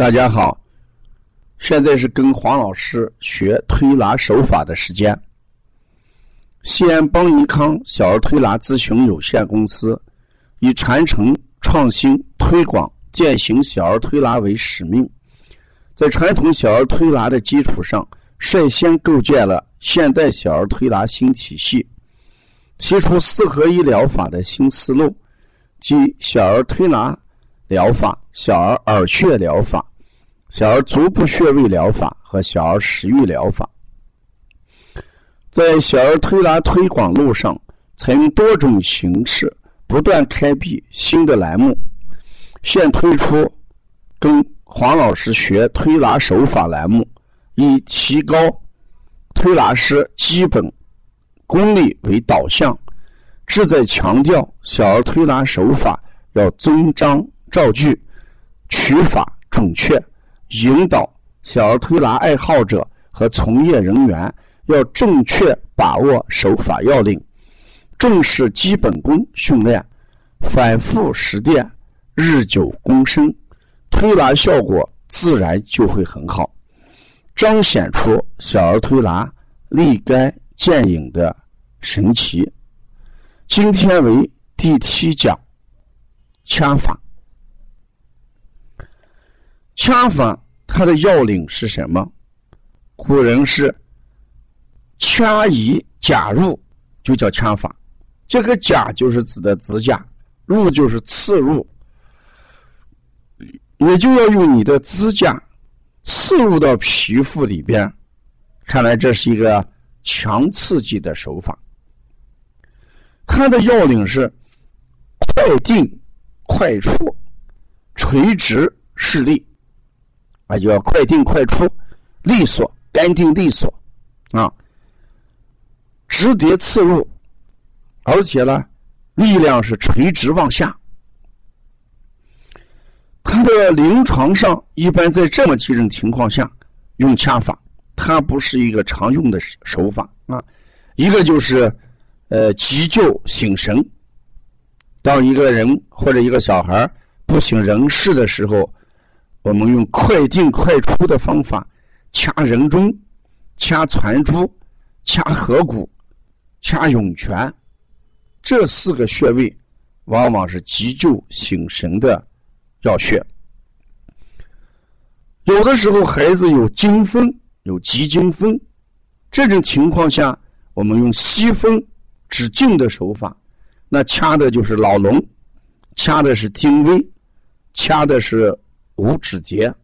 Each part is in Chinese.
大家好，现在是跟黄老师学推拿手法的时间。西安邦尼康小儿推拿咨询有限公司以传承、创新、推广、践行小儿推拿为使命，在传统小儿推拿的基础上，率先构建了现代小儿推拿新体系，提出四合一疗法的新思路，即小儿推拿疗法、小儿耳穴疗法。小儿足部穴位疗法和小儿食欲疗法，在小儿推拿推广路上，采用多种形式，不断开辟新的栏目。现推出跟黄老师学推拿手法栏目，以提高推拿师基本功力为导向，志在强调小儿推拿手法要遵章照据，取法准确。引导小儿推拿爱好者和从业人员要正确把握手法要领，重视基本功训练，反复实践，日久功深，推拿效果自然就会很好，彰显出小儿推拿立竿见影的神奇。今天为第七讲，掐法。掐法它的要领是什么？古人是掐以甲入，就叫掐法。这个甲就是指的指甲，入就是刺入，也就要用你的指甲刺入到皮肤里边。看来这是一个强刺激的手法。它的要领是快进快出，垂直施力。啊，就要快进快出，利索、干净利索，啊，直叠刺入，而且呢，力量是垂直往下。它的临床上一般在这么几种情况下用掐法，它不是一个常用的手法啊。一个就是呃急救醒神，当一个人或者一个小孩不省人事的时候。我们用快进快出的方法掐人中、掐攒珠、掐合谷、掐涌泉，这四个穴位往往是急救醒神的要穴。有的时候孩子有惊风、有急惊风，这种情况下，我们用吸风止静的手法，那掐的就是老龙，掐的是精微，掐的是。无指节，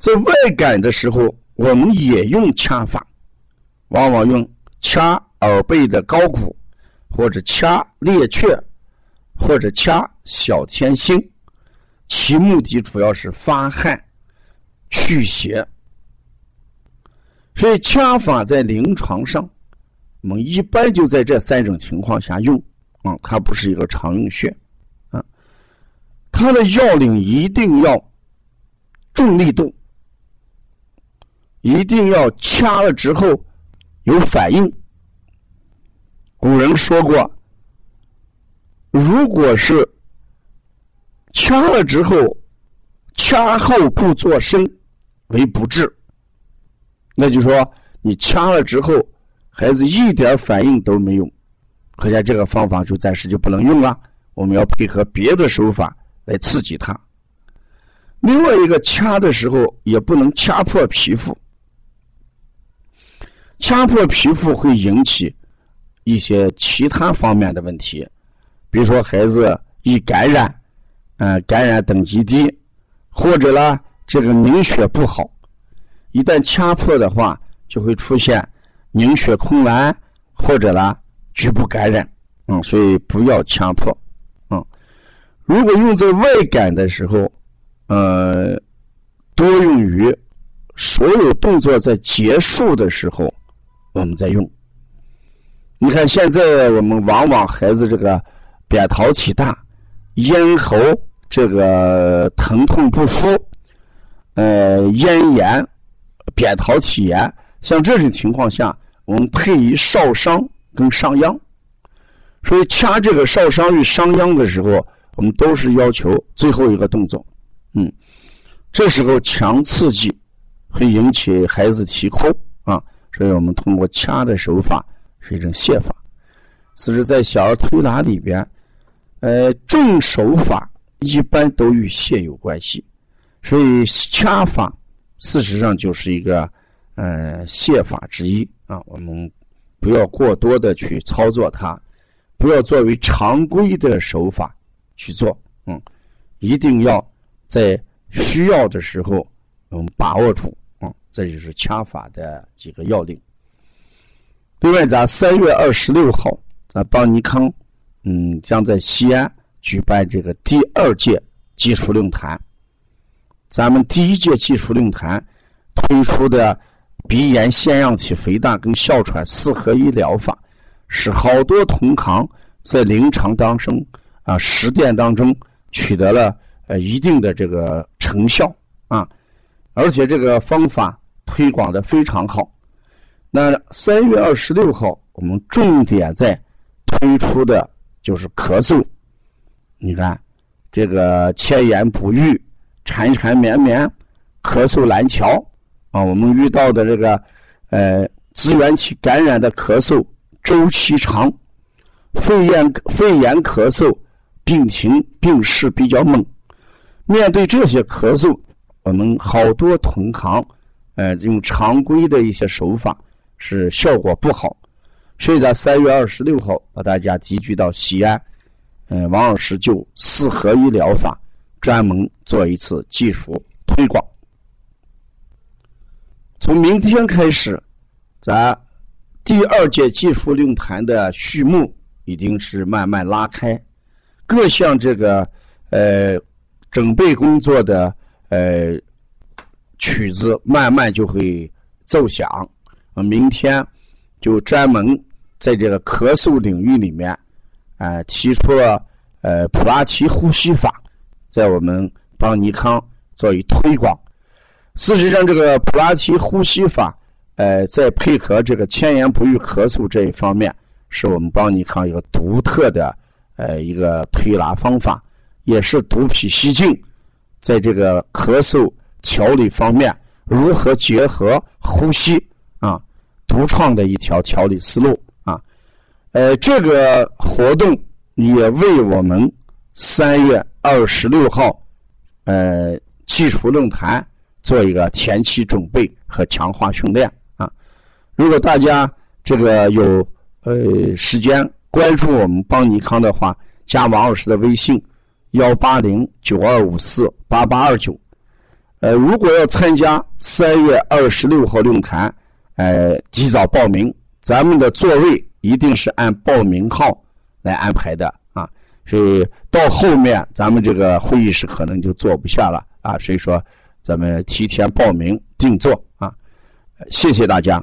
在外感的时候，我们也用掐法，往往用掐耳背的高骨，或者掐列雀，或者掐小天心，其目的主要是发汗、驱邪。所以掐法在临床上，我们一般就在这三种情况下用，啊，它不是一个常用穴。它的要领一定要重力度，一定要掐了之后有反应。古人说过，如果是掐了之后，掐后不作声为不治，那就说你掐了之后，孩子一点反应都没有，可见这个方法就暂时就不能用了。我们要配合别的手法。来刺激它。另外一个掐的时候也不能掐破皮肤，掐破皮肤会引起一些其他方面的问题，比如说孩子易感染，嗯，感染等级低，或者呢这个凝血不好，一旦掐破的话，就会出现凝血困难，或者呢局部感染，嗯，所以不要掐破。如果用在外感的时候，呃，多用于所有动作在结束的时候，我们再用。你看，现在我们往往孩子这个扁桃体大，咽喉这个疼痛不舒，呃，咽炎、扁桃体炎，像这种情况下，我们配以少商跟商鞅。所以掐这个少商与商鞅的时候。我们都是要求最后一个动作，嗯，这时候强刺激会引起孩子啼哭。啊，所以我们通过掐的手法是一种泻法。此时在小儿推拿里边，呃，重手法一般都与泻有关系，所以掐法事实上就是一个呃泻法之一。啊。我们不要过多的去操作它，不要作为常规的手法去做，嗯，一定要。在需要的时候，嗯，把握住，嗯，这就是掐法的几个要领。另外，咱三月二十六号，咱邦尼康，嗯，将在西安举办这个第二届技术论坛。咱们第一届技术论坛推出的鼻炎腺样体肥大跟哮喘四合一疗法，使好多同行在临床当中啊实践当中取得了。呃，一定的这个成效啊，而且这个方法推广的非常好。那三月二十六号，我们重点在推出的就是咳嗽。你看，这个千言不愈、缠缠绵绵、咳嗽难调啊，我们遇到的这个呃支原体感染的咳嗽周期长，肺炎肺炎咳嗽病情病势比较猛。面对这些咳嗽，我们好多同行，呃，用常规的一些手法是效果不好，所以在三月二十六号把大家集聚到西安，嗯，王老师就四合一疗法专门做一次技术推广。从明天开始，咱第二届技术论坛的序幕已经是慢慢拉开，各项这个呃。准备工作的呃曲子慢慢就会奏响，明天就专门在这个咳嗽领域里面，啊，提出了呃普拉提呼吸法，在我们邦尼康做一推广。事实上，这个普拉提呼吸法，呃，在配合这个千言不愈咳嗽这一方面，是我们邦尼康一个独特的呃一个推拿方法。也是独辟蹊径，在这个咳嗽调理方面，如何结合呼吸啊，独创的一条调理思路啊。呃，这个活动也为我们三月二十六号呃技术论坛做一个前期准备和强化训练啊。如果大家这个有呃时间关注我们邦尼康的话，加王老师的微信。幺八零九二五四八八二九，呃，如果要参加三月二十六号论坛，呃，及早报名，咱们的座位一定是按报名号来安排的啊。所以到后面咱们这个会议室可能就坐不下了啊。所以说，咱们提前报名定座啊。谢谢大家。